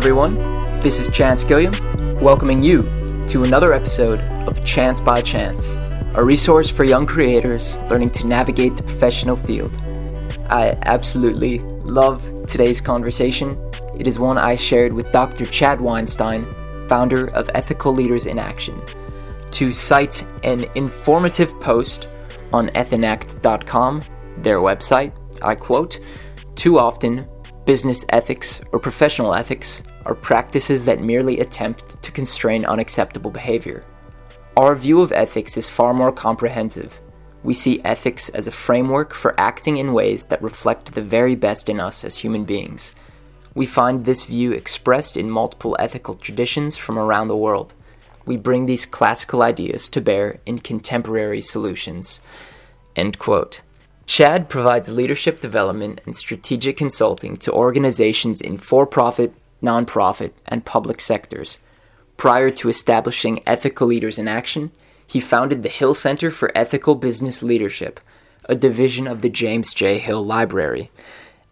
Everyone, this is Chance Gilliam, welcoming you to another episode of Chance by Chance, a resource for young creators learning to navigate the professional field. I absolutely love today's conversation. It is one I shared with Dr. Chad Weinstein, founder of Ethical Leaders in Action. To cite an informative post on ethinact.com, their website, I quote, Too often, business ethics or professional ethics are practices that merely attempt to constrain unacceptable behavior. Our view of ethics is far more comprehensive. We see ethics as a framework for acting in ways that reflect the very best in us as human beings. We find this view expressed in multiple ethical traditions from around the world. We bring these classical ideas to bear in contemporary solutions. End quote. Chad provides leadership development and strategic consulting to organizations in for profit, nonprofit, and public sectors. Prior to establishing Ethical Leaders in Action, he founded the Hill Center for Ethical Business Leadership, a division of the James J. Hill Library.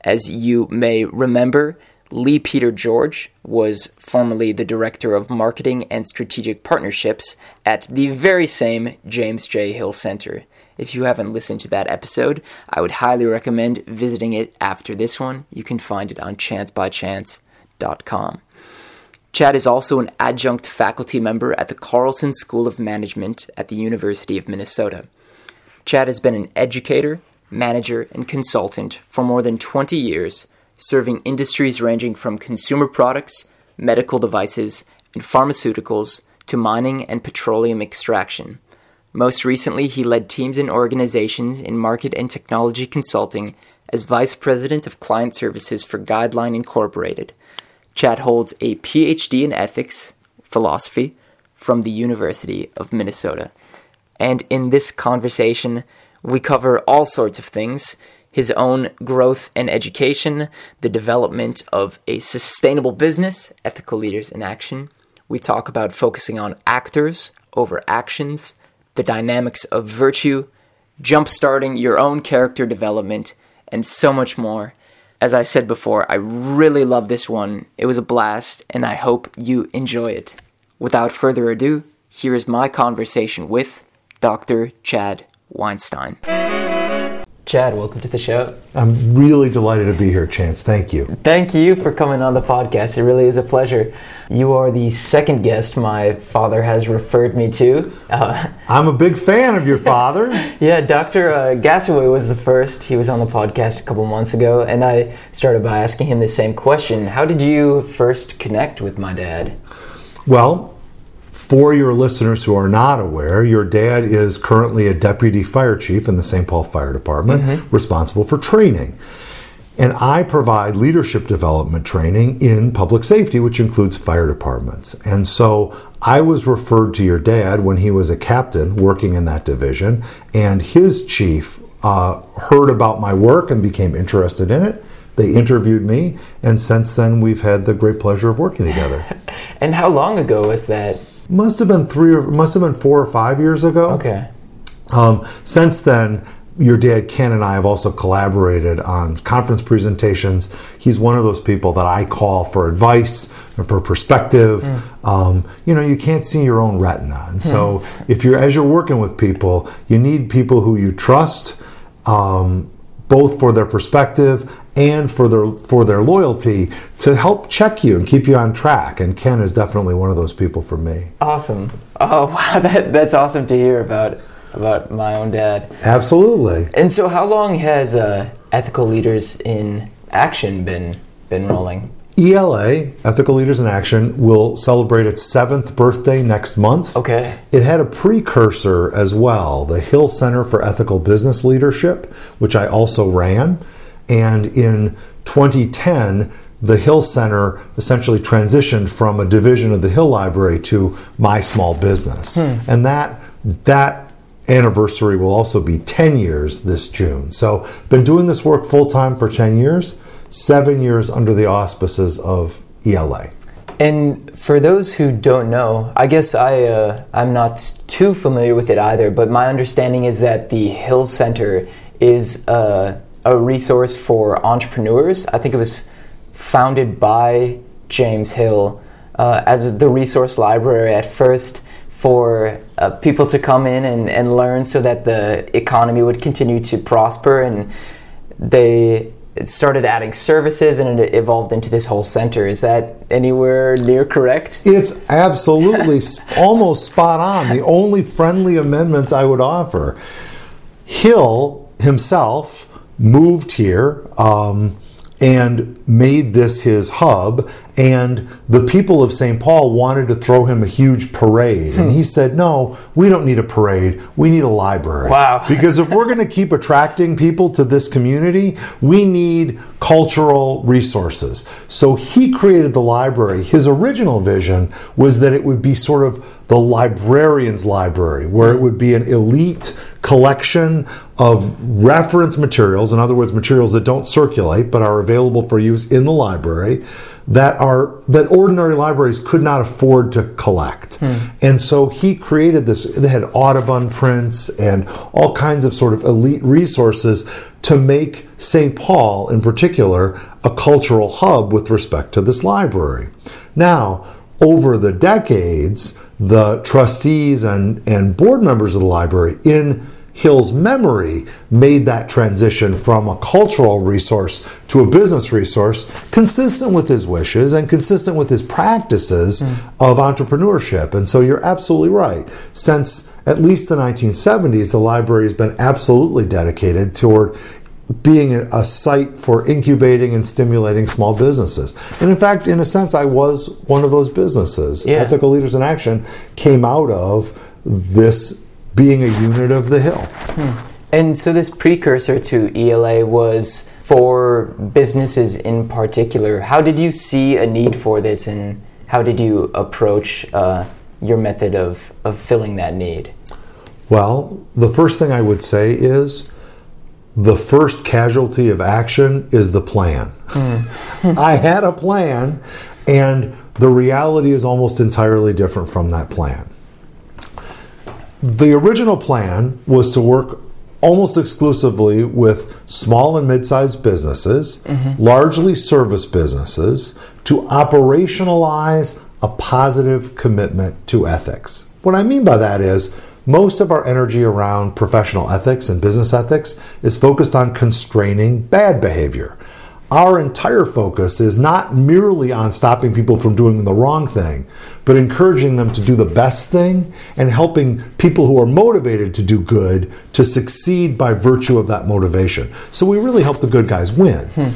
As you may remember, Lee Peter George was formerly the Director of Marketing and Strategic Partnerships at the very same James J. Hill Center. If you haven't listened to that episode, I would highly recommend visiting it after this one. You can find it on chancebychance.com. Chad is also an adjunct faculty member at the Carlson School of Management at the University of Minnesota. Chad has been an educator, manager, and consultant for more than 20 years, serving industries ranging from consumer products, medical devices, and pharmaceuticals to mining and petroleum extraction. Most recently, he led teams and organizations in market and technology consulting as Vice President of Client Services for Guideline Incorporated. Chad holds a PhD in ethics philosophy from the University of Minnesota. And in this conversation, we cover all sorts of things his own growth and education, the development of a sustainable business, ethical leaders in action. We talk about focusing on actors over actions, the dynamics of virtue, jumpstarting your own character development, and so much more. As I said before, I really love this one. It was a blast, and I hope you enjoy it. Without further ado, here is my conversation with Dr. Chad Weinstein. Chad, welcome to the show. I'm really delighted to be here, Chance. Thank you. Thank you for coming on the podcast. It really is a pleasure. You are the second guest my father has referred me to. Uh, I'm a big fan of your father. yeah, Dr. Uh, Gassaway was the first. He was on the podcast a couple months ago, and I started by asking him the same question How did you first connect with my dad? Well, for your listeners who are not aware, your dad is currently a deputy fire chief in the St. Paul Fire Department, mm-hmm. responsible for training. And I provide leadership development training in public safety, which includes fire departments. And so I was referred to your dad when he was a captain working in that division, and his chief uh, heard about my work and became interested in it. They interviewed me, and since then we've had the great pleasure of working together. and how long ago was that? Must have been three or must have been four or five years ago. Okay. Um, since then, your dad Ken and I have also collaborated on conference presentations. He's one of those people that I call for advice and for perspective. Mm. Um, you know, you can't see your own retina, and so mm. if you're as you're working with people, you need people who you trust, um, both for their perspective and for their for their loyalty to help check you and keep you on track. And Ken is definitely one of those people for me. Awesome. Oh wow, that, that's awesome to hear about about my own dad. Absolutely. And so, how long has uh, Ethical Leaders in Action been been rolling? ELA, Ethical Leaders in Action, will celebrate its seventh birthday next month. Okay. It had a precursor as well, the Hill Center for Ethical Business Leadership, which I also ran. And in 2010, the Hill Center essentially transitioned from a division of the Hill Library to my small business. Hmm. And that that anniversary will also be 10 years this June. So, been doing this work full time for 10 years, 7 years under the auspices of ELA. And for those who don't know, I guess I uh, I'm not too familiar with it either. But my understanding is that the Hill Center is uh, a resource for entrepreneurs. I think it was founded by James Hill uh, as the resource library at first for uh, people to come in and, and learn so that the economy would continue to prosper and they started adding services and it evolved into this whole center. Is that anywhere near correct? It's absolutely almost spot on. The only friendly amendments I would offer. Hill himself moved here. Um, and made this his hub. And the people of St. Paul wanted to throw him a huge parade. Hmm. And he said, No, we don't need a parade. We need a library. Wow. because if we're going to keep attracting people to this community, we need cultural resources. So he created the library. His original vision was that it would be sort of the librarian's library, where it would be an elite collection of reference materials, in other words, materials that don't circulate but are available for use in the library, that are that ordinary libraries could not afford to collect. Hmm. And so he created this they had Audubon prints and all kinds of sort of elite resources to make St. Paul in particular a cultural hub with respect to this library. Now, over the decades, the trustees and, and board members of the library in Hill's memory made that transition from a cultural resource to a business resource consistent with his wishes and consistent with his practices mm. of entrepreneurship. And so you're absolutely right. Since at least the 1970s, the library has been absolutely dedicated toward being a site for incubating and stimulating small businesses. And in fact, in a sense, I was one of those businesses. Yeah. Ethical Leaders in Action came out of this being a unit of the Hill. Hmm. And so, this precursor to ELA was for businesses in particular. How did you see a need for this, and how did you approach uh, your method of, of filling that need? Well, the first thing I would say is the first casualty of action is the plan. Mm. I had a plan, and the reality is almost entirely different from that plan. The original plan was to work almost exclusively with small and mid sized businesses, mm-hmm. largely service businesses, to operationalize a positive commitment to ethics. What I mean by that is, most of our energy around professional ethics and business ethics is focused on constraining bad behavior. Our entire focus is not merely on stopping people from doing the wrong thing, but encouraging them to do the best thing and helping people who are motivated to do good to succeed by virtue of that motivation. So we really help the good guys win. Hmm.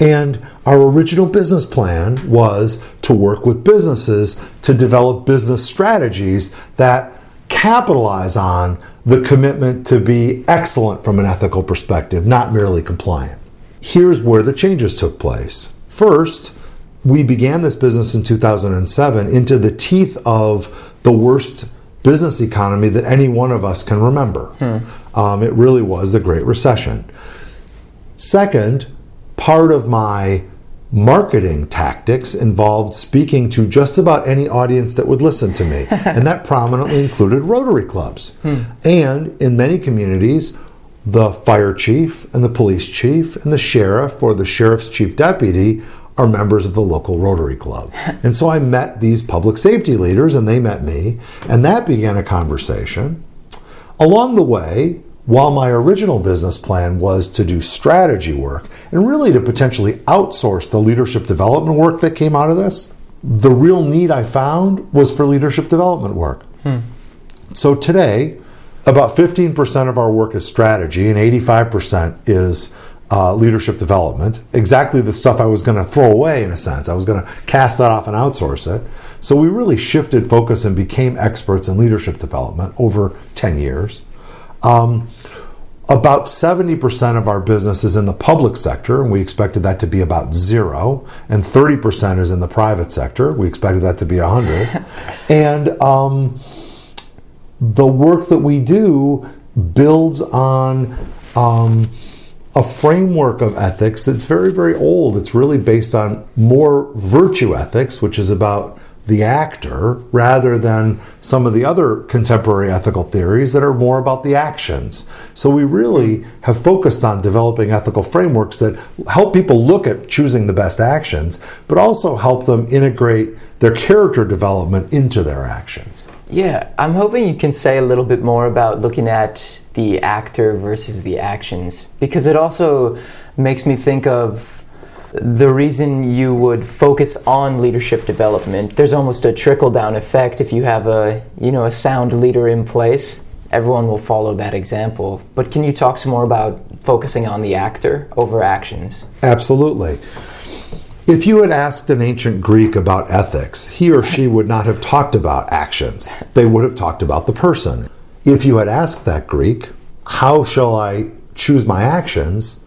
And our original business plan was to work with businesses to develop business strategies that capitalize on the commitment to be excellent from an ethical perspective, not merely compliant. Here's where the changes took place. First, we began this business in 2007 into the teeth of the worst business economy that any one of us can remember. Hmm. Um, it really was the Great Recession. Second, part of my marketing tactics involved speaking to just about any audience that would listen to me, and that prominently included Rotary clubs. Hmm. And in many communities, the fire chief and the police chief and the sheriff or the sheriff's chief deputy are members of the local Rotary Club. And so I met these public safety leaders and they met me, and that began a conversation. Along the way, while my original business plan was to do strategy work and really to potentially outsource the leadership development work that came out of this, the real need I found was for leadership development work. Hmm. So today, about 15% of our work is strategy and 85% is uh, leadership development. Exactly the stuff I was going to throw away in a sense. I was going to cast that off and outsource it. So we really shifted focus and became experts in leadership development over 10 years. Um, about 70% of our business is in the public sector, and we expected that to be about zero, and 30% is in the private sector. We expected that to be 100. and um, the work that we do builds on um, a framework of ethics that's very, very old. It's really based on more virtue ethics, which is about the actor rather than some of the other contemporary ethical theories that are more about the actions. So we really have focused on developing ethical frameworks that help people look at choosing the best actions, but also help them integrate their character development into their actions. Yeah, I'm hoping you can say a little bit more about looking at the actor versus the actions because it also makes me think of the reason you would focus on leadership development. There's almost a trickle down effect. If you have a you know a sound leader in place everyone will follow that example. But can you talk some more about focusing on the actor over actions? Absolutely if you had asked an ancient Greek about ethics, he or she would not have talked about actions. They would have talked about the person. If you had asked that Greek, How shall I choose my actions?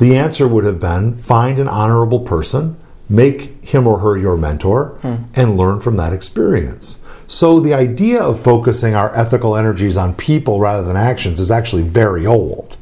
the answer would have been find an honorable person, make him or her your mentor, hmm. and learn from that experience. So the idea of focusing our ethical energies on people rather than actions is actually very old.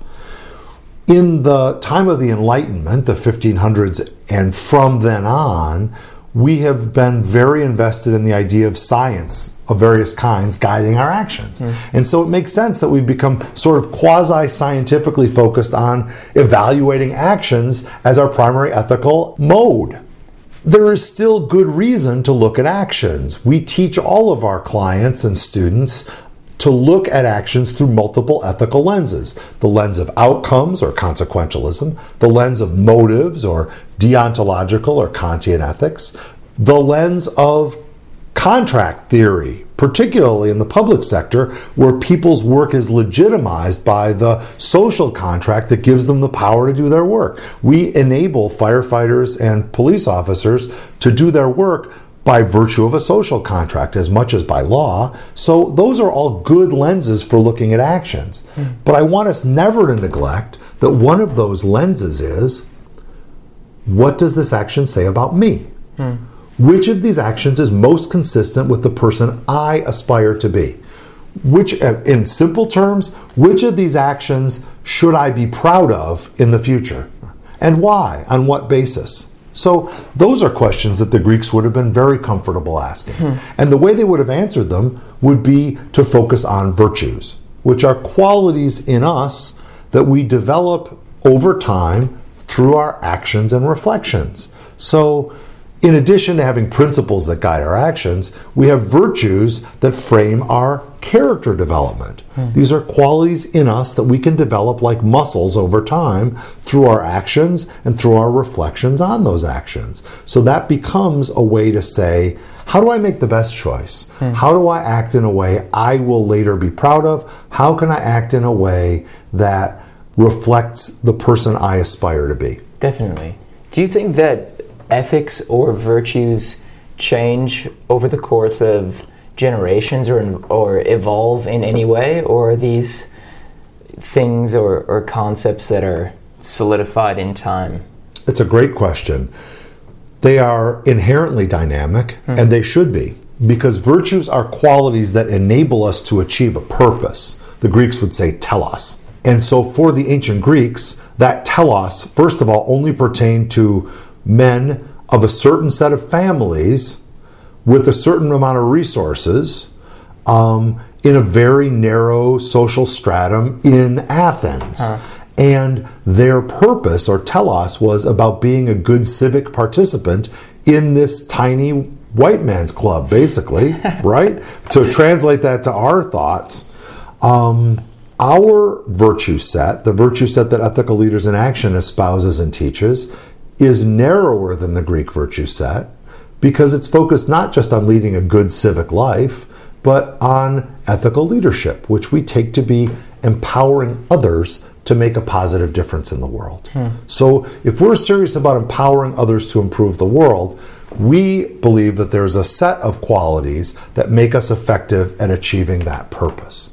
In the time of the Enlightenment, the 1500s, and from then on, we have been very invested in the idea of science of various kinds guiding our actions. Mm. And so it makes sense that we've become sort of quasi scientifically focused on evaluating actions as our primary ethical mode. There is still good reason to look at actions. We teach all of our clients and students to look at actions through multiple ethical lenses the lens of outcomes or consequentialism, the lens of motives or deontological or Kantian ethics, the lens of contract theory, particularly in the public sector, where people's work is legitimized by the social contract that gives them the power to do their work. We enable firefighters and police officers to do their work by virtue of a social contract as much as by law. So those are all good lenses for looking at actions. Mm. But I want us never to neglect that one of those lenses is what does this action say about me? Mm. Which of these actions is most consistent with the person I aspire to be? Which, uh, in simple terms, which of these actions should I be proud of in the future? And why? On what basis? So, those are questions that the Greeks would have been very comfortable asking. Hmm. And the way they would have answered them would be to focus on virtues, which are qualities in us that we develop over time through our actions and reflections. So, in addition to having principles that guide our actions, we have virtues that frame our character development. Mm. These are qualities in us that we can develop like muscles over time through our actions and through our reflections on those actions. So that becomes a way to say, how do I make the best choice? Mm. How do I act in a way I will later be proud of? How can I act in a way that reflects the person I aspire to be? Definitely. Do you think that ethics or virtues change over the course of generations or, or evolve in any way, or are these things or, or concepts that are solidified in time? It's a great question. They are inherently dynamic, mm-hmm. and they should be, because virtues are qualities that enable us to achieve a purpose. The Greeks would say telos. And so for the ancient Greeks, that telos, first of all, only pertained to men of a certain set of families with a certain amount of resources um, in a very narrow social stratum in Athens. Huh. And their purpose or telos was about being a good civic participant in this tiny white man's club, basically, right? To translate that to our thoughts, um, our virtue set, the virtue set that ethical leaders in action espouses and teaches, is narrower than the Greek virtue set because it's focused not just on leading a good civic life, but on ethical leadership, which we take to be empowering others to make a positive difference in the world. Hmm. So, if we're serious about empowering others to improve the world, we believe that there's a set of qualities that make us effective at achieving that purpose.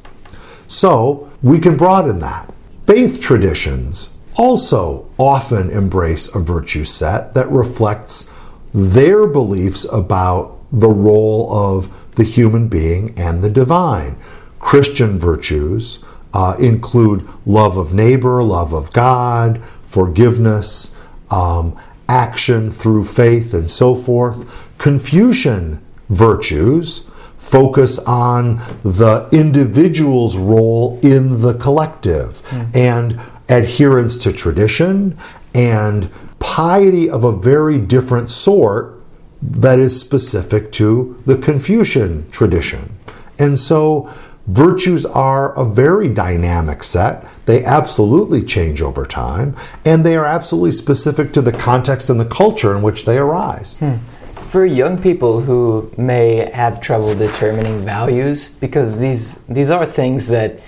So, we can broaden that. Faith traditions also often embrace a virtue set that reflects their beliefs about the role of the human being and the divine. Christian virtues uh, include love of neighbor, love of God, forgiveness, um, action through faith, and so forth. Confucian virtues, focus on the individual's role in the collective, and adherence to tradition and piety of a very different sort that is specific to the Confucian tradition. And so virtues are a very dynamic set. They absolutely change over time, and they are absolutely specific to the context and the culture in which they arise. For young people who may have trouble determining values, because these these are things that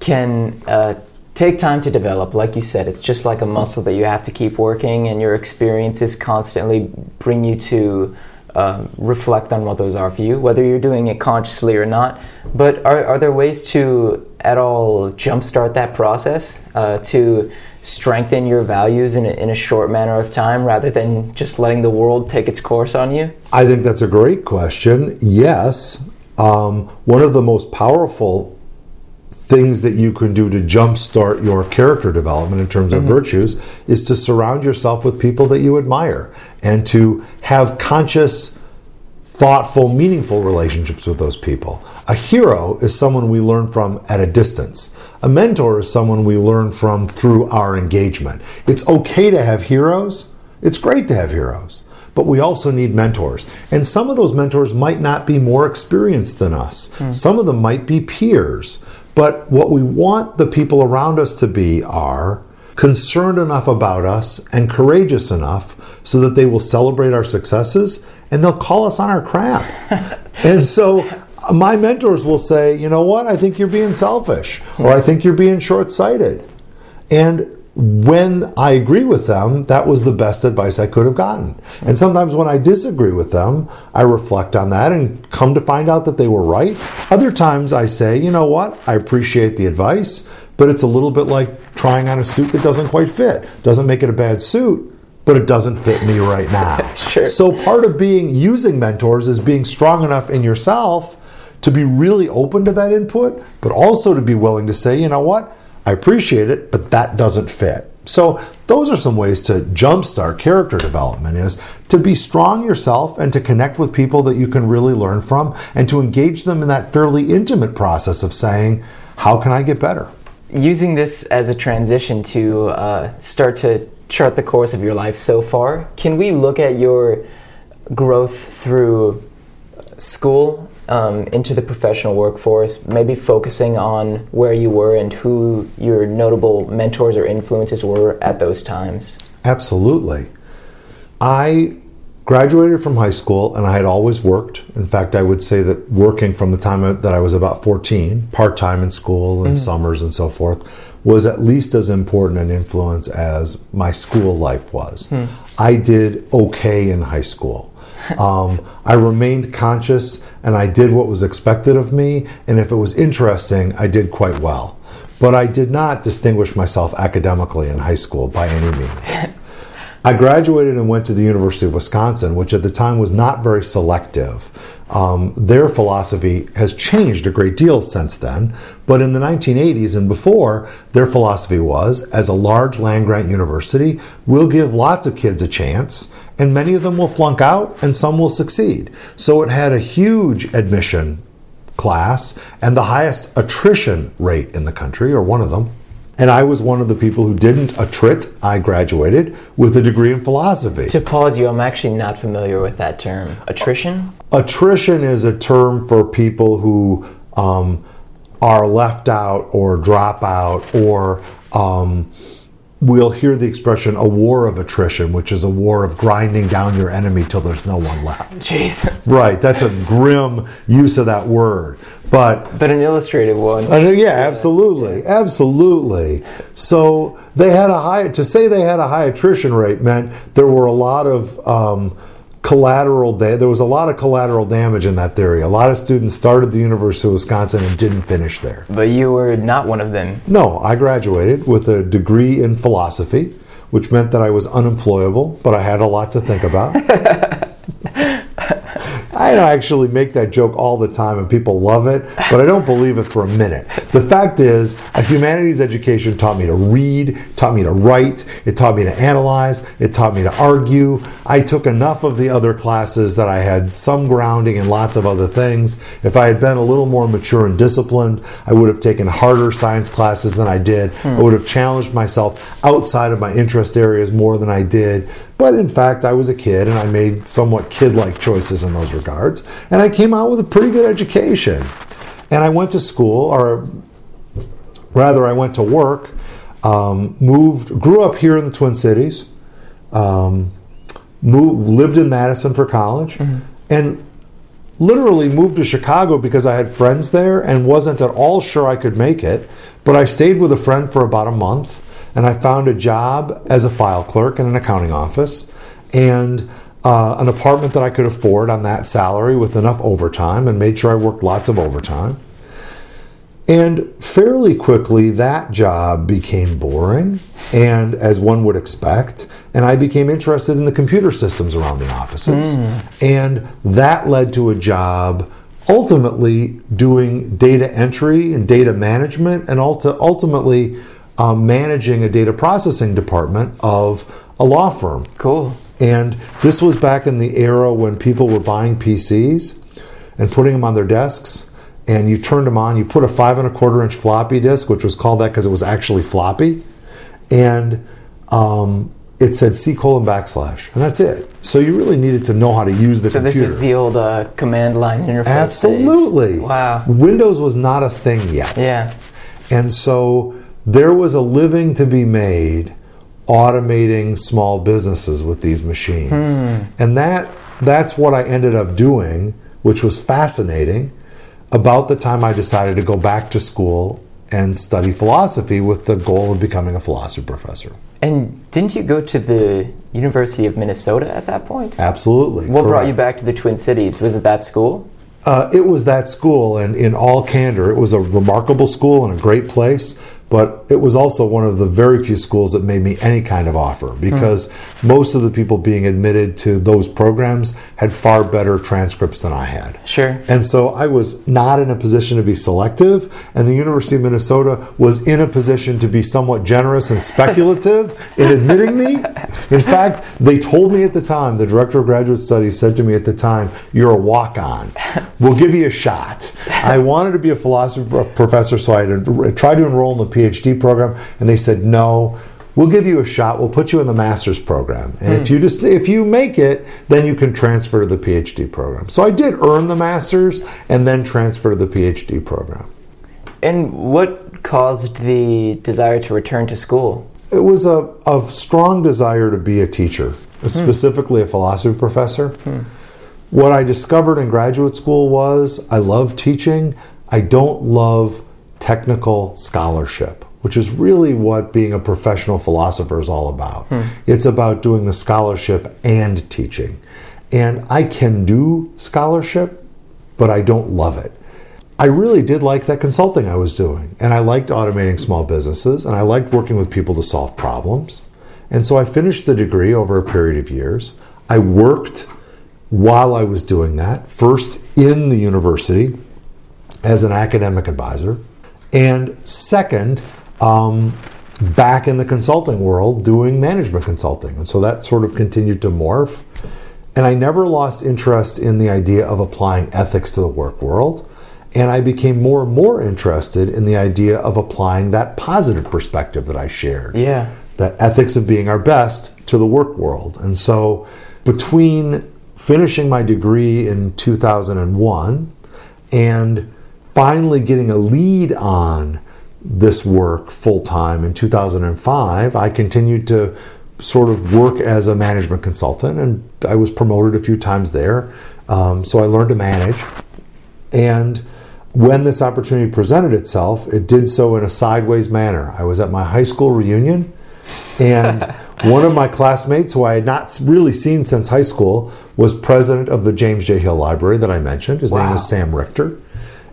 can uh, take time to develop. Like you said, it's just like a muscle that you have to keep working, and your experiences constantly bring you to um, reflect on what those are for you, whether you're doing it consciously or not. But are, are there ways to at all jumpstart that process uh, to strengthen your values in a, in a short manner of time rather than just letting the world take its course on you? I think that's a great question. Yes. Um, one of the most powerful things that you can do to jumpstart your character development in terms of mm-hmm. virtues is to surround yourself with people that you admire and to have conscious, thoughtful, meaningful relationships with those people. A hero is someone we learn from at a distance. A mentor is someone we learn from through our engagement. It's okay to have heroes. It's great to have heroes but we also need mentors. And some of those mentors might not be more experienced than us, hmm. some of them might be peers. But what we want the people around us to be are concerned enough about us and courageous enough so that they will celebrate our successes and they'll call us on our crap. and so uh, my mentors will say, you know what, I think you're being selfish or I think you're being short sighted. And when I agree with them, that was the best advice I could have gotten. And sometimes when I disagree with them, I reflect on that and come to find out that they were right. Other times I say, you know what, I appreciate the advice, but it's a little bit like trying on a suit that doesn't quite fit. Doesn't make it a bad suit, but it doesn't fit me right now. Sure. So part of being using mentors is being strong enough in yourself to be really open to that input, but also to be willing to say, you know what, I appreciate it, but that doesn't fit. So those are some ways to jumpstart character development is to be strong yourself and to connect with people that you can really learn from and to engage them in that fairly intimate process of saying, how can I get better? Using this as a transition to uh, start to chart the course of your life so far, can we look at your growth through school um, into the professional workforce, maybe focusing on where you were and who your notable mentors or influences were at those times? Absolutely. I graduated from high school and I had always worked. In fact, I would say that working from the time that I was about 14, part time in school and summers and so forth, was at least as important an influence as my school life was. I did okay in high school. Um, I remained conscious and I did what was expected of me, and if it was interesting, I did quite well. But I did not distinguish myself academically in high school by any means. I graduated and went to the University of Wisconsin, which at the time was not very selective. Um, their philosophy has changed a great deal since then, but in the 1980s and before, their philosophy was as a large land grant university, we'll give lots of kids a chance, and many of them will flunk out and some will succeed. So it had a huge admission class and the highest attrition rate in the country, or one of them. And I was one of the people who didn't attrit. I graduated with a degree in philosophy. To pause you, I'm actually not familiar with that term. Attrition? Attrition is a term for people who um, are left out or drop out, or um, we'll hear the expression a war of attrition, which is a war of grinding down your enemy till there's no one left. Jeez. Right, that's a grim use of that word. But But an illustrative one. Uh, yeah, absolutely, absolutely. So they had a high. To say they had a high attrition rate meant there were a lot of um, collateral. Da- there was a lot of collateral damage in that theory. A lot of students started the University of Wisconsin and didn't finish there. But you were not one of them. No, I graduated with a degree in philosophy, which meant that I was unemployable, but I had a lot to think about. I actually make that joke all the time and people love it, but I don't believe it for a minute. The fact is, a humanities education taught me to read, taught me to write, it taught me to analyze, it taught me to argue. I took enough of the other classes that I had some grounding in lots of other things. If I had been a little more mature and disciplined, I would have taken harder science classes than I did. Hmm. I would have challenged myself outside of my interest areas more than I did. But in fact, I was a kid and I made somewhat kid like choices in those regards. And I came out with a pretty good education. And I went to school, or rather, I went to work, um, moved, grew up here in the Twin Cities, um, moved, lived in Madison for college, mm-hmm. and literally moved to Chicago because I had friends there and wasn't at all sure I could make it. But I stayed with a friend for about a month and I found a job as a file clerk in an accounting office and uh, an apartment that I could afford on that salary with enough overtime and made sure I worked lots of overtime. And fairly quickly, that job became boring, and as one would expect, and I became interested in the computer systems around the offices. Mm. And that led to a job ultimately doing data entry and data management, and ultimately um, managing a data processing department of a law firm. Cool. And this was back in the era when people were buying PCs and putting them on their desks. And you turned them on. You put a five and a quarter inch floppy disk, which was called that because it was actually floppy, and um, it said C colon backslash, and that's it. So you really needed to know how to use the so computer. So this is the old uh, command line interface. Absolutely. Days. Wow. Windows was not a thing yet. Yeah. And so there was a living to be made automating small businesses with these machines. Hmm. And that that's what I ended up doing, which was fascinating about the time I decided to go back to school and study philosophy with the goal of becoming a philosophy professor. And didn't you go to the University of Minnesota at that point? Absolutely. What correct. brought you back to the Twin Cities? Was it that school? Uh, it was that school, and in all candor, it was a remarkable school and a great place but it was also one of the very few schools that made me any kind of offer because mm. most of the people being admitted to those programs had far better transcripts than I had. Sure. And so I was not in a position to be selective, and the University of Minnesota was in a position to be somewhat generous and speculative in admitting me. In fact, they told me at the time, the director of graduate studies said to me at the time, You're a walk on. We'll give you a shot. I wanted to be a philosophy professor, so I tried to enroll in the PhD program, and they said no. We'll give you a shot. We'll put you in the master's program, and mm. if hmm. you just if you make it, then you can transfer to the PhD program. So I did earn the master's and then transfer to the PhD program. And what caused the desire to return to school? It was a, a strong desire to be a teacher, mm. specifically a philosophy professor. Mm. What I discovered in graduate school was I love teaching. I don't love technical scholarship, which is really what being a professional philosopher is all about. Hmm. It's about doing the scholarship and teaching. And I can do scholarship, but I don't love it. I really did like that consulting I was doing, and I liked automating small businesses, and I liked working with people to solve problems. And so I finished the degree over a period of years. I worked while I was doing that, first in the university as an academic advisor, and second, um, back in the consulting world doing management consulting. And so that sort of continued to morph. And I never lost interest in the idea of applying ethics to the work world. And I became more and more interested in the idea of applying that positive perspective that I shared. Yeah. That ethics of being our best to the work world. And so between finishing my degree in 2001 and finally getting a lead on this work full time in 2005, I continued to sort of work as a management consultant, and I was promoted a few times there. Um, so I learned to manage. And when this opportunity presented itself, it did so in a sideways manner. I was at my high school reunion, and one of my classmates, who I had not really seen since high school, was president of the James J. Hill Library that I mentioned. His wow. name is Sam Richter.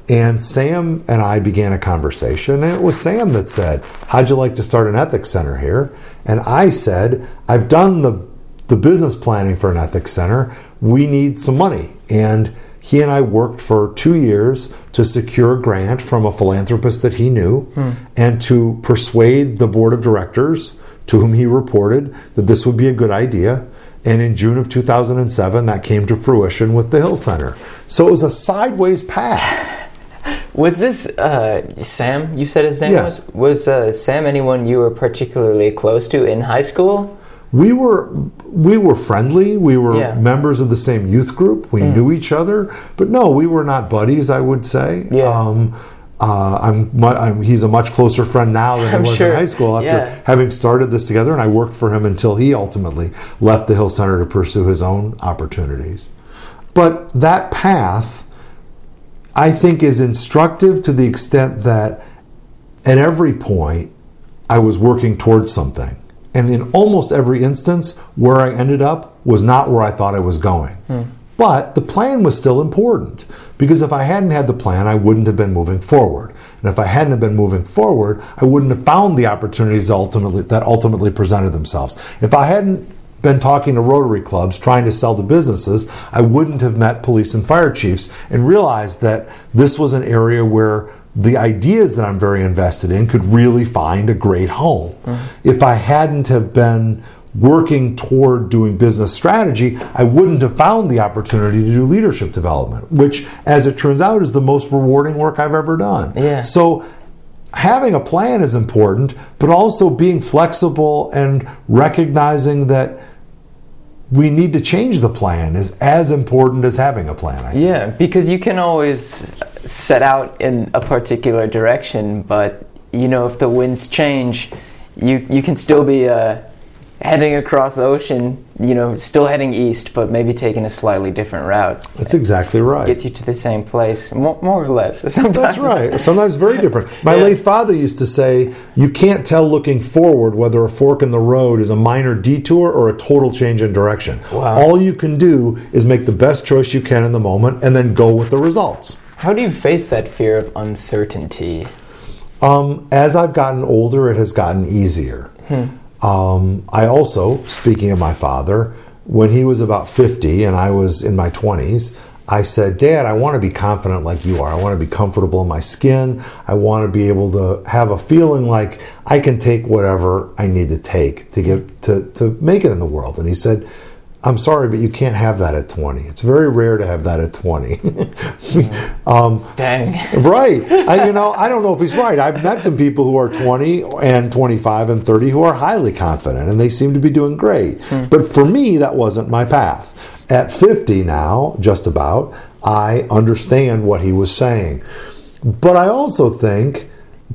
And Sam and I began a conversation, and it was Sam that said, How'd you like to start an ethics center here? And I said, I've done the the business planning for an ethics center, we need some money. And he and I worked for two years to secure a grant from a philanthropist that he knew hmm. and to persuade the board of directors to whom he reported that this would be a good idea. And in June of 2007, that came to fruition with the Hill Center. So it was a sideways path. Was this uh, Sam? You said his name yes. was. Was uh, Sam anyone you were particularly close to in high school? We were we were friendly. We were yeah. members of the same youth group. We mm. knew each other, but no, we were not buddies. I would say. Yeah. Um, uh, I'm, I'm, he's a much closer friend now than he was sure. in high school after yeah. having started this together, and I worked for him until he ultimately left the Hill Center to pursue his own opportunities. But that path I think is instructive to the extent that at every point I was working towards something. And in almost every instance, where I ended up was not where I thought I was going. Hmm. But the plan was still important because if I hadn't had the plan, I wouldn't have been moving forward. And if I hadn't have been moving forward, I wouldn't have found the opportunities ultimately that ultimately presented themselves. If I hadn't been talking to Rotary clubs trying to sell to businesses, I wouldn't have met police and fire chiefs and realized that this was an area where the ideas that I'm very invested in could really find a great home. Mm-hmm. If I hadn't have been working toward doing business strategy, I wouldn't have found the opportunity to do leadership development, which as it turns out is the most rewarding work I've ever done. Yeah. So having a plan is important, but also being flexible and recognizing that we need to change the plan is as important as having a plan. yeah, because you can always set out in a particular direction, but you know if the winds change, you you can still be uh, heading across the ocean, you know, still heading east, but maybe taking a slightly different route. That's exactly right. Gets you to the same place, more, more or less. Sometimes. That's right. Sometimes very different. My yeah. late father used to say, "You can't tell looking forward whether a fork in the road is a minor detour or a total change in direction. Wow. All you can do is make the best choice you can in the moment, and then go with the results." How do you face that fear of uncertainty? Um, as I've gotten older, it has gotten easier. Hmm. Um, I also, speaking of my father, when he was about 50 and I was in my 20s, I said, Dad, I want to be confident like you are. I want to be comfortable in my skin. I want to be able to have a feeling like I can take whatever I need to take to get to, to make it in the world. And he said, I'm sorry, but you can't have that at 20. It's very rare to have that at 20. um, Dang. Right. I, you know, I don't know if he's right. I've met some people who are 20 and 25 and 30 who are highly confident and they seem to be doing great. Hmm. But for me, that wasn't my path. At 50 now, just about, I understand what he was saying. But I also think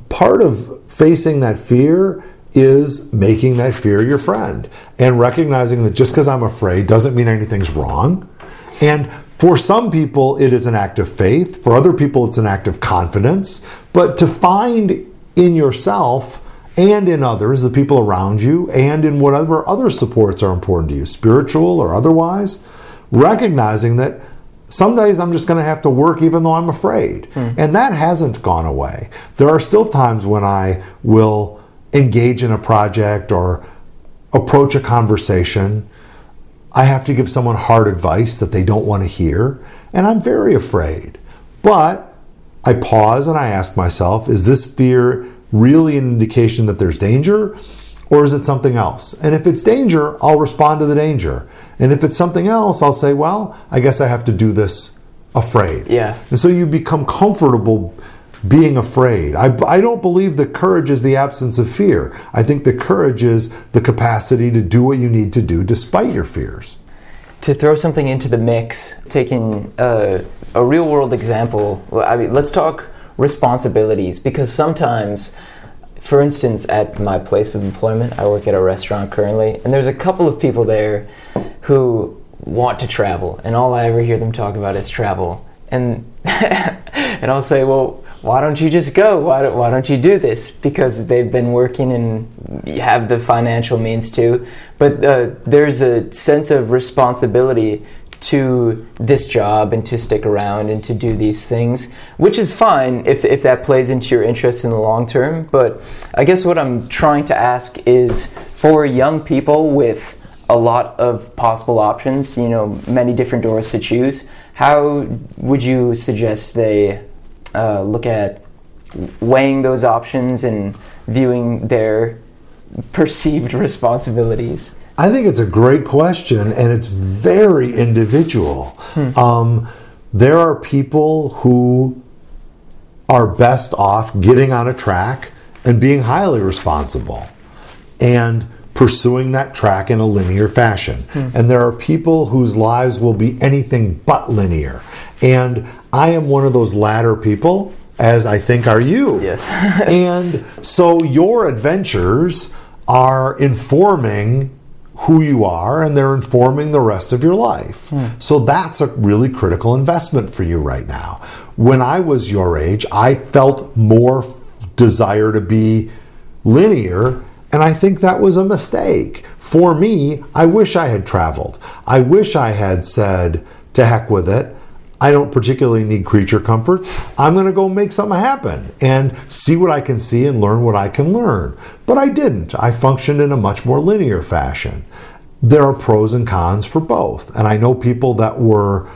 part of facing that fear is making that fear your friend and recognizing that just because I'm afraid doesn't mean anything's wrong. And for some people, it is an act of faith. For other people, it's an act of confidence. But to find in yourself and in others, the people around you, and in whatever other supports are important to you, spiritual or otherwise, recognizing that some days I'm just going to have to work even though I'm afraid. Mm. And that hasn't gone away. There are still times when I will engage in a project or approach a conversation, I have to give someone hard advice that they don't want to hear, and I'm very afraid. But I pause and I ask myself, is this fear really an indication that there's danger? Or is it something else? And if it's danger, I'll respond to the danger. And if it's something else, I'll say, well, I guess I have to do this afraid. Yeah. And so you become comfortable being afraid. I, I don't believe that courage is the absence of fear. I think the courage is the capacity to do what you need to do despite your fears. To throw something into the mix, taking a, a real world example, I mean, let's talk responsibilities because sometimes, for instance, at my place of employment, I work at a restaurant currently, and there's a couple of people there who want to travel, and all I ever hear them talk about is travel. And and I'll say, well, why don't you just go? Why don't, why don't you do this? Because they've been working and have the financial means to. But uh, there's a sense of responsibility to this job and to stick around and to do these things, which is fine if, if that plays into your interest in the long term. But I guess what I'm trying to ask is for young people with a lot of possible options, you know, many different doors to choose. How would you suggest they uh, look at weighing those options and viewing their perceived responsibilities? I think it's a great question, and it's very individual. Hmm. Um, there are people who are best off getting on a track and being highly responsible and pursuing that track in a linear fashion. Hmm. And there are people whose lives will be anything but linear. And I am one of those latter people, as I think are you. Yes. and so your adventures are informing who you are and they're informing the rest of your life. Mm. So that's a really critical investment for you right now. When I was your age, I felt more desire to be linear and I think that was a mistake. For me, I wish I had traveled. I wish I had said, to heck with it. I don't particularly need creature comforts. I'm going to go make something happen and see what I can see and learn what I can learn. But I didn't. I functioned in a much more linear fashion. There are pros and cons for both. And I know people that were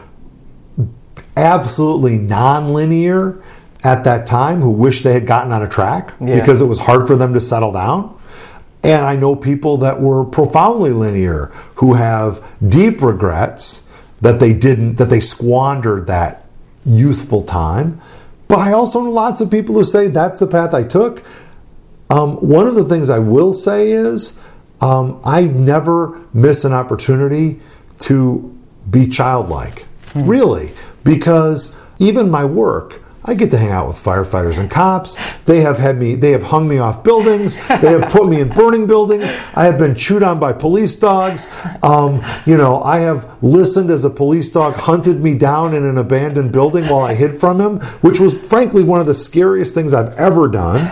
absolutely non-linear at that time who wish they had gotten on a track yeah. because it was hard for them to settle down. And I know people that were profoundly linear who have deep regrets that they didn't, that they squandered that youthful time. But I also know lots of people who say that's the path I took. Um, one of the things I will say is um, I never miss an opportunity to be childlike, hmm. really, because even my work, I get to hang out with firefighters and cops. They have had me, they have hung me off buildings. They have put me in burning buildings. I have been chewed on by police dogs. Um, you know, I have listened as a police dog hunted me down in an abandoned building while I hid from him, which was frankly one of the scariest things I've ever done.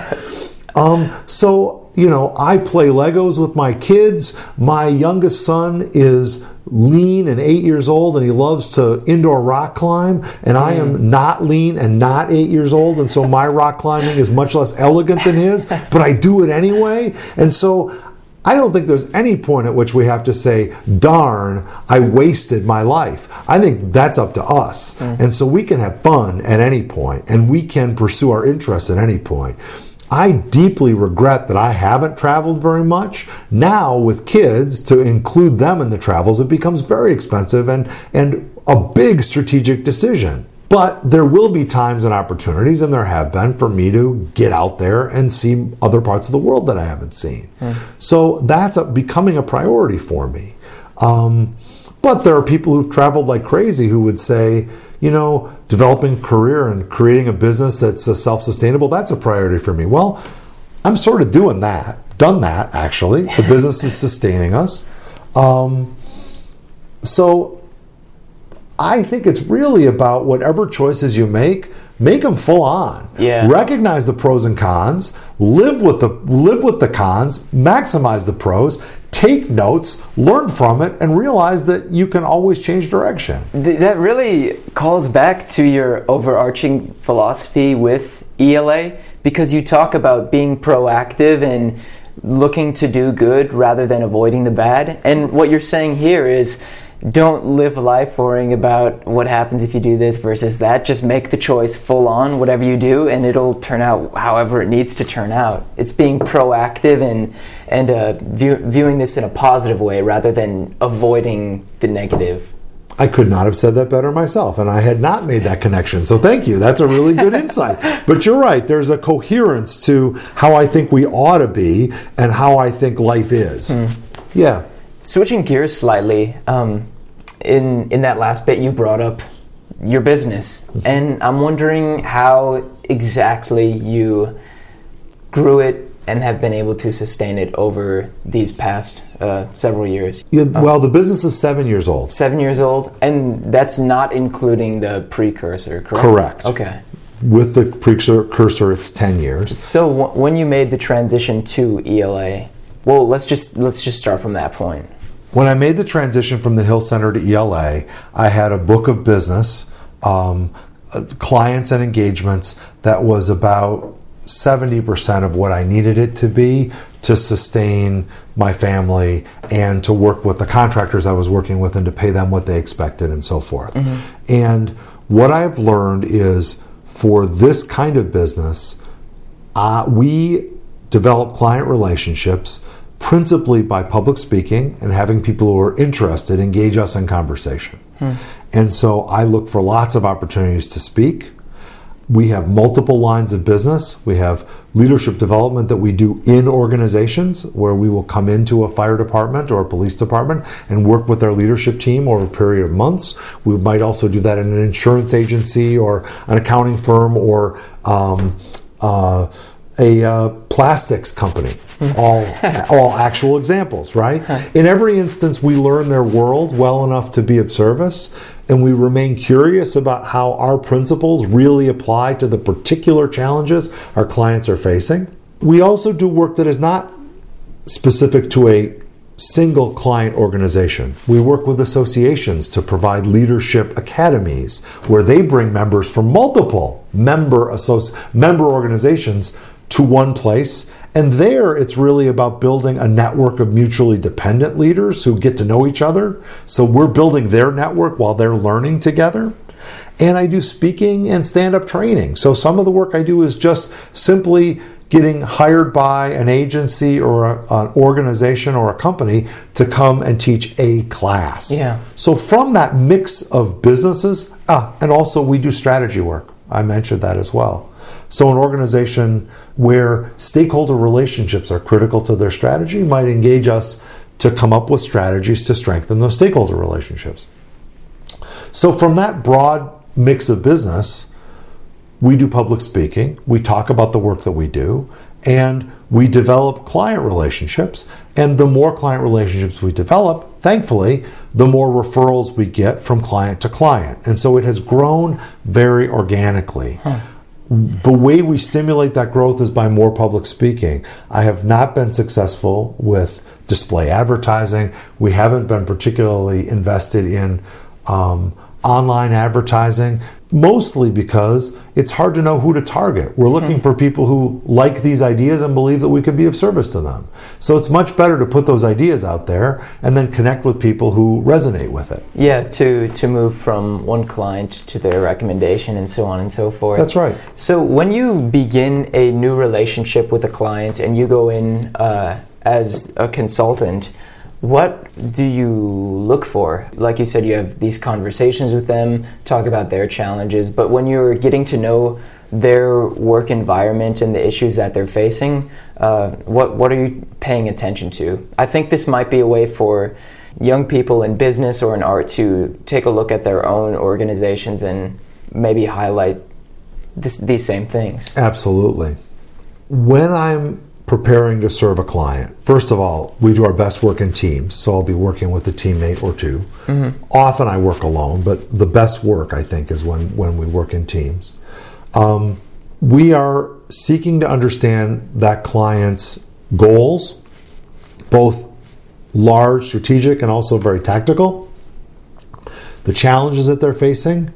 Um, so, you know, I play Legos with my kids. My youngest son is lean and eight years old and he loves to indoor rock climb and i am mm. not lean and not eight years old and so my rock climbing is much less elegant than his but i do it anyway and so I don't think there's any point at which we have to say, darn, I wasted my life. I think that's up to us. Mm. And so we can have fun at any point and we can pursue our interests at any point. I deeply regret that I haven't traveled very much. Now, with kids, to include them in the travels, it becomes very expensive and, and a big strategic decision. But there will be times and opportunities, and there have been, for me to get out there and see other parts of the world that I haven't seen. Mm. So that's a, becoming a priority for me. Um, but there are people who've traveled like crazy who would say, you know, developing career and creating a business that's uh, self-sustainable, that's a priority for me. Well, I'm sort of doing that, done that actually. The business is sustaining us. Um, so I think it's really about whatever choices you make, make them full on. Yeah. Recognize the pros and cons, live with the live with the cons, maximize the pros, take notes, learn from it, and realize that you can always change direction. That really calls back to your overarching philosophy with ELA because you talk about being proactive and looking to do good rather than avoiding the bad. And what you're saying here is don't live life worrying about what happens if you do this versus that. Just make the choice full on, whatever you do, and it'll turn out however it needs to turn out. It's being proactive and and uh, view, viewing this in a positive way rather than avoiding the negative. I could not have said that better myself, and I had not made that connection. So thank you. That's a really good insight. But you're right. There's a coherence to how I think we ought to be and how I think life is. Mm. Yeah. Switching gears slightly, um, in in that last bit you brought up your business, mm-hmm. and I'm wondering how exactly you grew it and have been able to sustain it over these past uh, several years. Yeah, well, the business is seven years old. Seven years old, and that's not including the precursor, correct? Correct. Okay. With the precursor, it's ten years. So w- when you made the transition to ELA, well, let's just let's just start from that point. When I made the transition from the Hill Center to ELA, I had a book of business, um, uh, clients and engagements that was about 70% of what I needed it to be to sustain my family and to work with the contractors I was working with and to pay them what they expected and so forth. Mm-hmm. And what I've learned is for this kind of business, uh, we develop client relationships principally by public speaking and having people who are interested engage us in conversation. Hmm. And so I look for lots of opportunities to speak. We have multiple lines of business. We have leadership development that we do in organizations where we will come into a fire department or a police department and work with our leadership team over a period of months. We might also do that in an insurance agency or an accounting firm or um, uh, a uh, plastics company. All, all actual examples, right? In every instance, we learn their world well enough to be of service, and we remain curious about how our principles really apply to the particular challenges our clients are facing. We also do work that is not specific to a single client organization. We work with associations to provide leadership academies where they bring members from multiple member associ- member organizations to one place. And there, it's really about building a network of mutually dependent leaders who get to know each other. So we're building their network while they're learning together. And I do speaking and stand up training. So some of the work I do is just simply getting hired by an agency or a, an organization or a company to come and teach a class. Yeah. So from that mix of businesses, ah, and also we do strategy work. I mentioned that as well. So, an organization where stakeholder relationships are critical to their strategy might engage us to come up with strategies to strengthen those stakeholder relationships. So, from that broad mix of business, we do public speaking, we talk about the work that we do, and we develop client relationships. And the more client relationships we develop, thankfully, the more referrals we get from client to client. And so it has grown very organically. Huh the way we stimulate that growth is by more public speaking. I have not been successful with display advertising. We haven't been particularly invested in um, online advertising mostly because it's hard to know who to target. We're looking mm-hmm. for people who like these ideas and believe that we could be of service to them. So it's much better to put those ideas out there and then connect with people who resonate with it. Yeah, to to move from one client to their recommendation and so on and so forth. That's right. So when you begin a new relationship with a client and you go in uh, as a consultant, what do you look for? Like you said, you have these conversations with them, talk about their challenges, but when you're getting to know their work environment and the issues that they're facing, uh, what what are you paying attention to? I think this might be a way for young people in business or in art to take a look at their own organizations and maybe highlight this, these same things. Absolutely. When I'm preparing to serve a client, first of all, we do our best work in teams. So I'll be working with a teammate or 2 mm-hmm. Often I work alone, but the best work I think is when, when we work in teams. Um, we are seeking to understand that client's goals, both large, strategic, and also very tactical, the challenges that they're facing,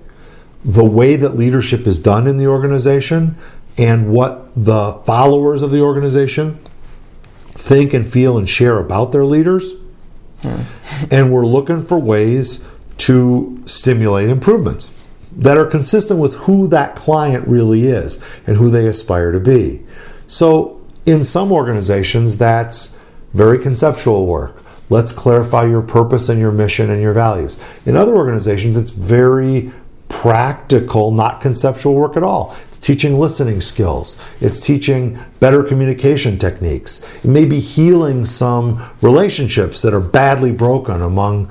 the way that leadership is done in the organization, and what the followers of the organization think and feel and share about their leaders. Hmm. and we're looking for ways to stimulate improvements that are consistent with who that client really is and who they aspire to be. So, in some organizations, that's very conceptual work. Let's clarify your purpose and your mission and your values. In other organizations, it's very practical, not conceptual work at all. It's teaching listening skills. It's teaching better communication techniques. It may be healing some relationships that are badly broken among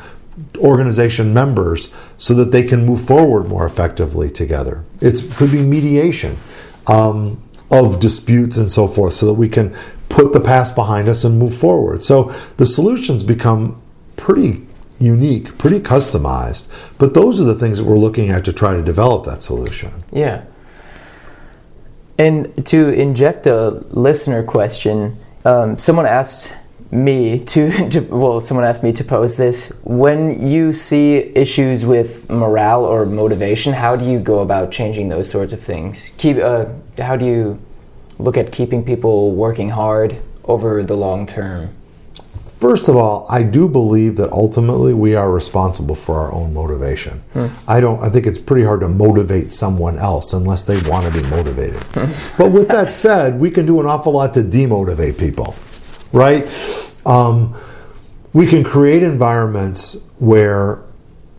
organization members so that they can move forward more effectively together. It could be mediation um, of disputes and so forth so that we can put the past behind us and move forward. So the solutions become pretty unique, pretty customized. But those are the things that we're looking at to try to develop that solution. Yeah. And to inject a listener question, um, someone asked me to, to, well, someone asked me to pose this. When you see issues with morale or motivation, how do you go about changing those sorts of things? Keep, uh, how do you look at keeping people working hard over the long term? First of all, I do believe that ultimately we are responsible for our own motivation. I don't I think it's pretty hard to motivate someone else unless they want to be motivated. but with that said, we can do an awful lot to demotivate people. Right? Um, we can create environments where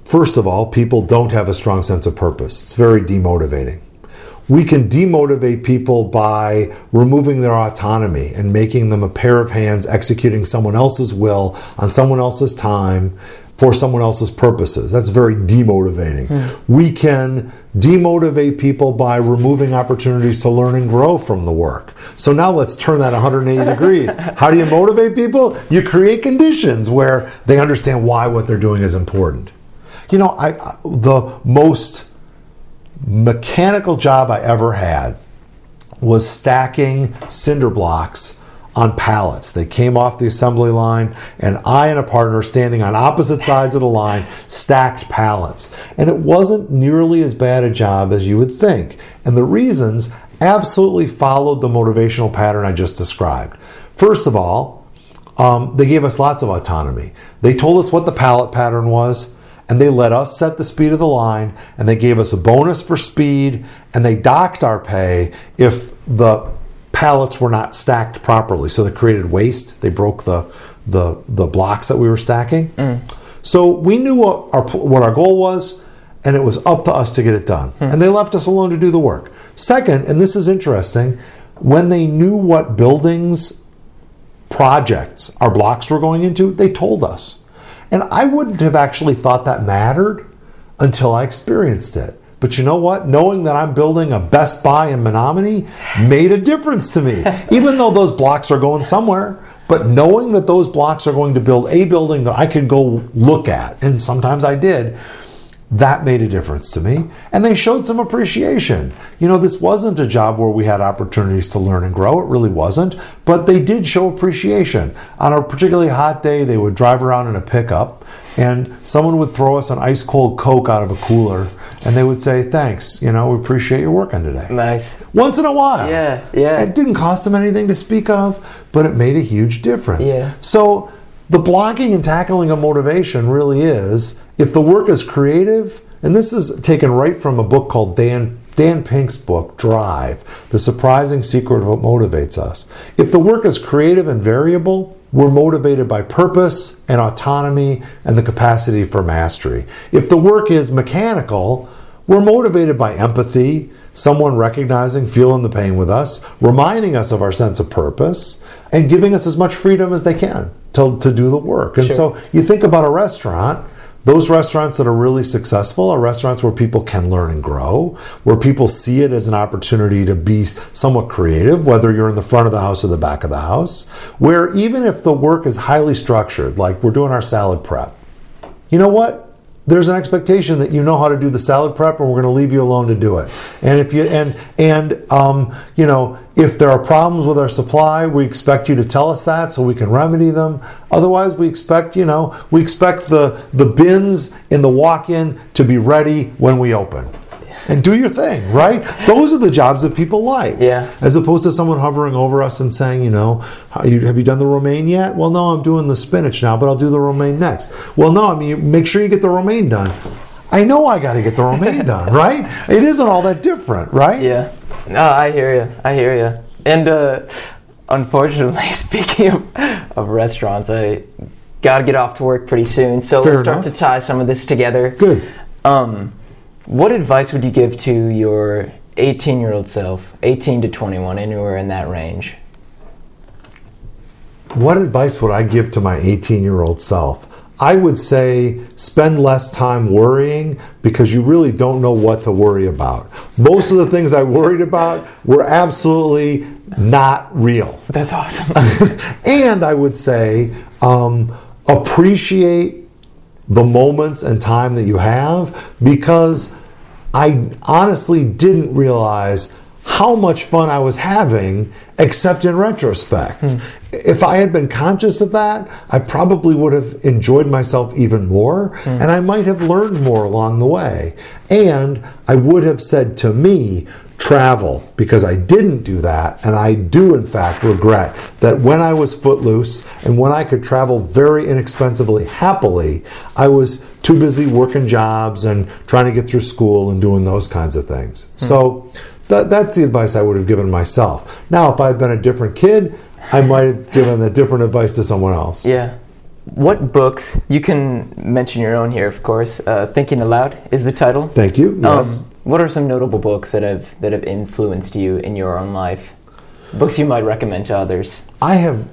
first of all, people don't have a strong sense of purpose. It's very demotivating we can demotivate people by removing their autonomy and making them a pair of hands executing someone else's will on someone else's time for someone else's purposes. That's very demotivating. Hmm. We can demotivate people by removing opportunities to learn and grow from the work. So now let's turn that 180 degrees. How do you motivate people? You create conditions where they understand why what they're doing is important. You know, I, I the most mechanical job I ever had was stacking cinder blocks on pallets. They came off the assembly line, and I and a partner standing on opposite sides of the line stacked pallets. And it wasn't nearly as bad a job as you would think. And the reasons absolutely followed the motivational pattern I just described. First of all, um, they gave us lots of autonomy. They told us what the pallet pattern was and they let us set the speed of the line and they gave us a bonus for speed and they docked our pay if the pallets were not stacked properly. So they created waste. They broke the the, the blocks that we were stacking. Mm. so we knew what our what our goal was and it was up to us to get it done. Mm. and they left us alone to do the work. Second and this is interesting when they knew what buildings projects our blocks were going into they told us and I wouldn't have actually thought that mattered until I experienced it. But you know what? Knowing that I'm building a Best Buy in Menominee made a difference to me. Even though those blocks are going somewhere, but knowing that those blocks are going to build a building that I could go look at, and sometimes I did, that made a difference to me. And they showed some appreciation. You know, this wasn't a job where we had opportunities to learn and grow. It really wasn't. But they did show appreciation. On a particularly hot day, they would drive around in a pickup and someone would throw us an ice cold Coke out of a cooler and they would say, Thanks, you know, we appreciate your working today. Nice. Once in a while. Yeah, yeah. It didn't cost them anything to speak of, but it made a huge difference. Yeah. So, the blocking and tackling of motivation really is if the work is creative, and this is taken right from a book called Dan Dan Pink's book, Drive, The Surprising Secret of What Motivates Us. If the work is creative and variable, we're motivated by purpose and autonomy and the capacity for mastery. If the work is mechanical, we're motivated by empathy, someone recognizing, feeling the pain with us, reminding us of our sense of purpose, and giving us as much freedom as they can to, to do the work. And sure. so you think about a restaurant, those restaurants that are really successful are restaurants where people can learn and grow, where people see it as an opportunity to be somewhat creative, whether you're in the front of the house or the back of the house, where even if the work is highly structured, like we're doing our salad prep, you know what? There's an expectation that you know how to do the salad prep, and we're going to leave you alone to do it. And if you and and um, you know if there are problems with our supply, we expect you to tell us that so we can remedy them. Otherwise, we expect you know we expect the the bins in the walk-in to be ready when we open and do your thing, right? Those are the jobs that people like. Yeah. As opposed to someone hovering over us and saying, you know, you, have you done the romaine yet? Well, no, I'm doing the spinach now, but I'll do the romaine next. Well, no, I mean, make sure you get the romaine done. I know I got to get the romaine done, right? It isn't all that different, right? Yeah. No, I hear you. I hear you. And uh, unfortunately, speaking of, of restaurants, I got to get off to work pretty soon. So Fair let's start enough. to tie some of this together. Good. Um, what advice would you give to your 18 year old self, 18 to 21, anywhere in that range? What advice would I give to my 18 year old self? I would say spend less time worrying because you really don't know what to worry about. Most of the things I worried about were absolutely not real. That's awesome. and I would say um, appreciate the moments and time that you have because I honestly didn't realize how much fun I was having, except in retrospect. Hmm. If I had been conscious of that, I probably would have enjoyed myself even more, hmm. and I might have learned more along the way. And I would have said to me, travel because I didn't do that. And I do, in fact, regret that when I was footloose and when I could travel very inexpensively, happily, I was too busy working jobs and trying to get through school and doing those kinds of things. Hmm. So that, that's the advice I would have given myself. Now, if I had been a different kid, I might have given a different advice to someone else. Yeah. What books, you can mention your own here, of course. Uh, Thinking Aloud is the title. Thank you. Um, yes. Um, what are some notable books that have that have influenced you in your own life? Books you might recommend to others. I have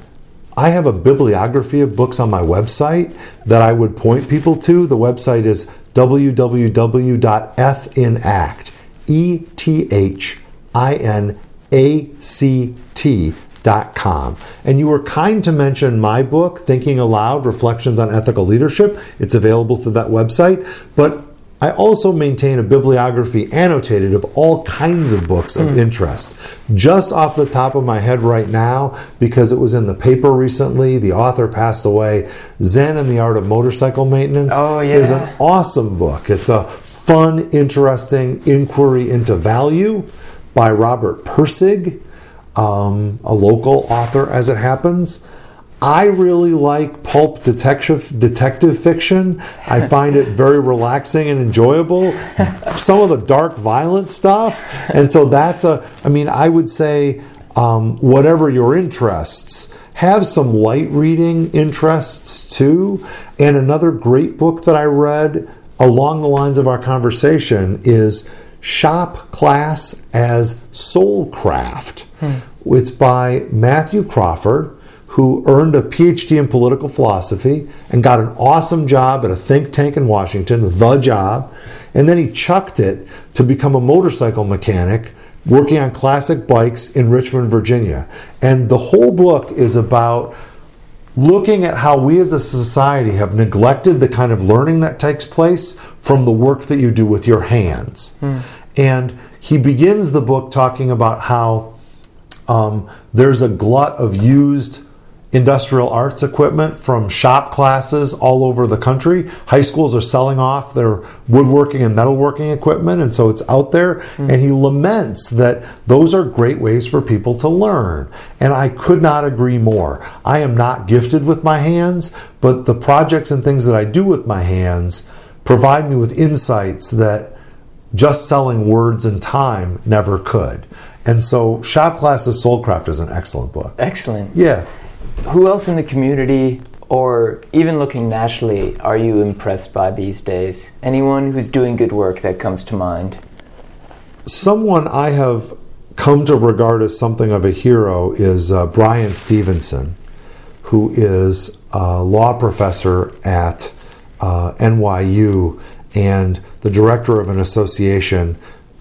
I have a bibliography of books on my website that I would point people to. The website is www.ethinact, E T H I N A C T Com. And you were kind to mention my book, Thinking Aloud Reflections on Ethical Leadership. It's available through that website. But I also maintain a bibliography annotated of all kinds of books of mm. interest. Just off the top of my head right now, because it was in the paper recently, the author passed away. Zen and the Art of Motorcycle Maintenance oh, yeah. is an awesome book. It's a fun, interesting inquiry into value by Robert Pirsig, um, a local author as it happens. I really like pulp detective detective fiction. I find it very relaxing and enjoyable. Some of the dark, violent stuff, and so that's a. I mean, I would say um, whatever your interests, have some light reading interests too. And another great book that I read along the lines of our conversation is Shop Class as Soulcraft. Hmm. It's by Matthew Crawford who earned a PhD in political philosophy and got an awesome job at a think tank in Washington, the job, and then he chucked it to become a motorcycle mechanic working on classic bikes in Richmond, Virginia. And the whole book is about looking at how we as a society have neglected the kind of learning that takes place from the work that you do with your hands. Mm. And he begins the book talking about how um, there's a glut of used industrial arts equipment from shop classes all over the country. High schools are selling off their woodworking and metalworking equipment, and so it's out there. Mm-hmm. And he laments that those are great ways for people to learn. And I could not agree more. I am not gifted with my hands, but the projects and things that I do with my hands provide me with insights that just selling words and time never could. And so, Shop Class as Soulcraft is an excellent book. Excellent. Yeah who else in the community or even looking nationally are you impressed by these days? Anyone who's doing good work that comes to mind? Someone I have come to regard as something of a hero is uh, Bryan Stevenson, who is a law professor at uh, NYU and the director of an association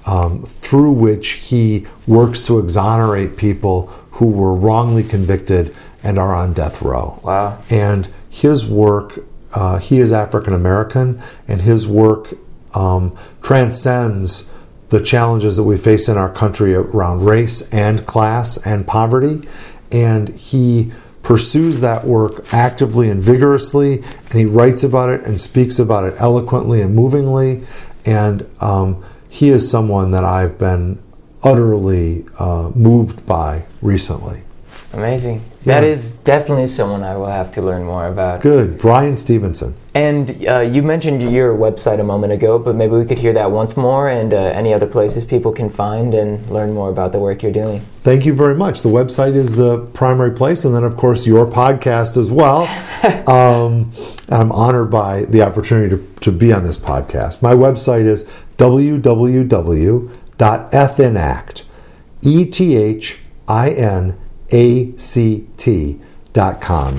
um, through which he works to exonerate people who were wrongly convicted and are on death row. Wow. And his work, uh, he is African American, and his work um, transcends the challenges that we face in our country around race and class and poverty. And he pursues that work actively and vigorously, and he writes about it and speaks about it eloquently and movingly. And um, he is someone that I've been utterly uh, moved by recently. Amazing. Yeah. That is definitely someone I will have to learn more about. Good. Bryan Stevenson. And uh, you mentioned your website a moment ago, but maybe we could hear that once more and uh, any other places people can find and learn more about the work you're doing. Thank you very much. The website is the primary place, and then, of course, your podcast as well. um, I'm honored by the opportunity to, to be on this podcast. My website is www.ethinact, E T H I N act.com.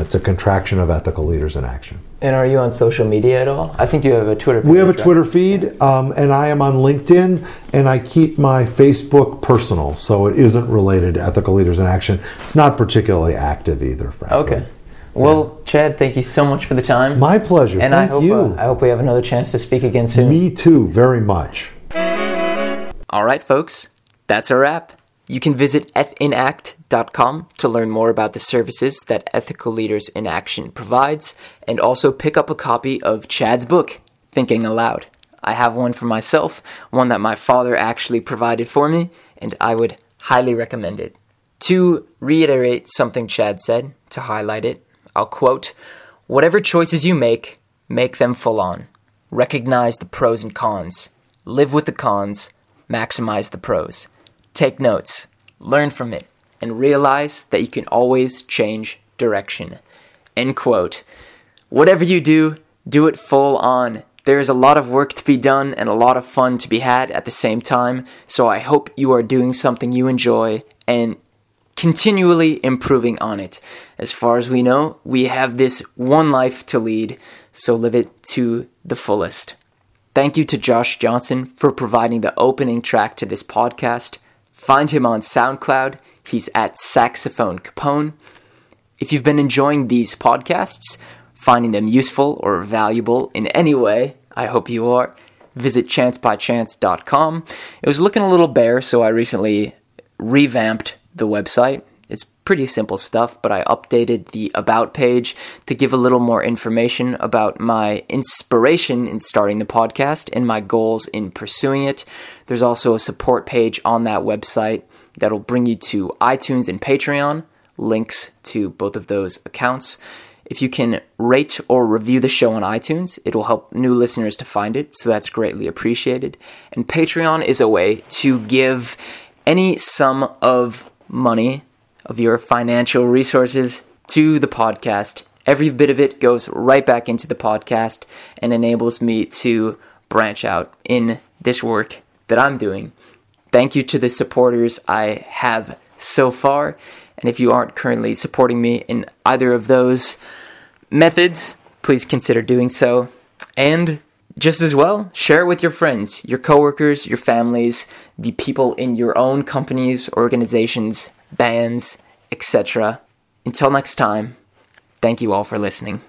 It's a contraction of Ethical Leaders in Action. And are you on social media at all? I think you have a Twitter. Page, we have a Twitter feed, um, and I am on LinkedIn, and I keep my Facebook personal, so it isn't related to Ethical Leaders in Action. It's not particularly active either, frankly. Okay. Well, yeah. Chad, thank you so much for the time. My pleasure. And thank I hope you. Uh, I hope we have another chance to speak again soon. Me too, very much. All right, folks, that's a wrap. You can visit ethinact.com to learn more about the services that Ethical Leaders in Action provides and also pick up a copy of Chad's book, Thinking Aloud. I have one for myself, one that my father actually provided for me, and I would highly recommend it. To reiterate something Chad said, to highlight it, I'll quote Whatever choices you make, make them full on. Recognize the pros and cons. Live with the cons, maximize the pros. Take notes, learn from it, and realize that you can always change direction. End quote. Whatever you do, do it full on. There is a lot of work to be done and a lot of fun to be had at the same time, so I hope you are doing something you enjoy and continually improving on it. As far as we know, we have this one life to lead, so live it to the fullest. Thank you to Josh Johnson for providing the opening track to this podcast. Find him on SoundCloud. He's at Saxophone Capone. If you've been enjoying these podcasts, finding them useful or valuable in any way, I hope you are. Visit chancebychance.com. It was looking a little bare, so I recently revamped the website. It's pretty simple stuff, but I updated the About page to give a little more information about my inspiration in starting the podcast and my goals in pursuing it. There's also a support page on that website that'll bring you to iTunes and Patreon, links to both of those accounts. If you can rate or review the show on iTunes, it will help new listeners to find it, so that's greatly appreciated. And Patreon is a way to give any sum of money, of your financial resources to the podcast. Every bit of it goes right back into the podcast and enables me to branch out in this work that I'm doing. Thank you to the supporters I have so far. And if you aren't currently supporting me in either of those methods, please consider doing so. And just as well, share it with your friends, your coworkers, your families, the people in your own companies, organizations, bands, etc. Until next time, thank you all for listening.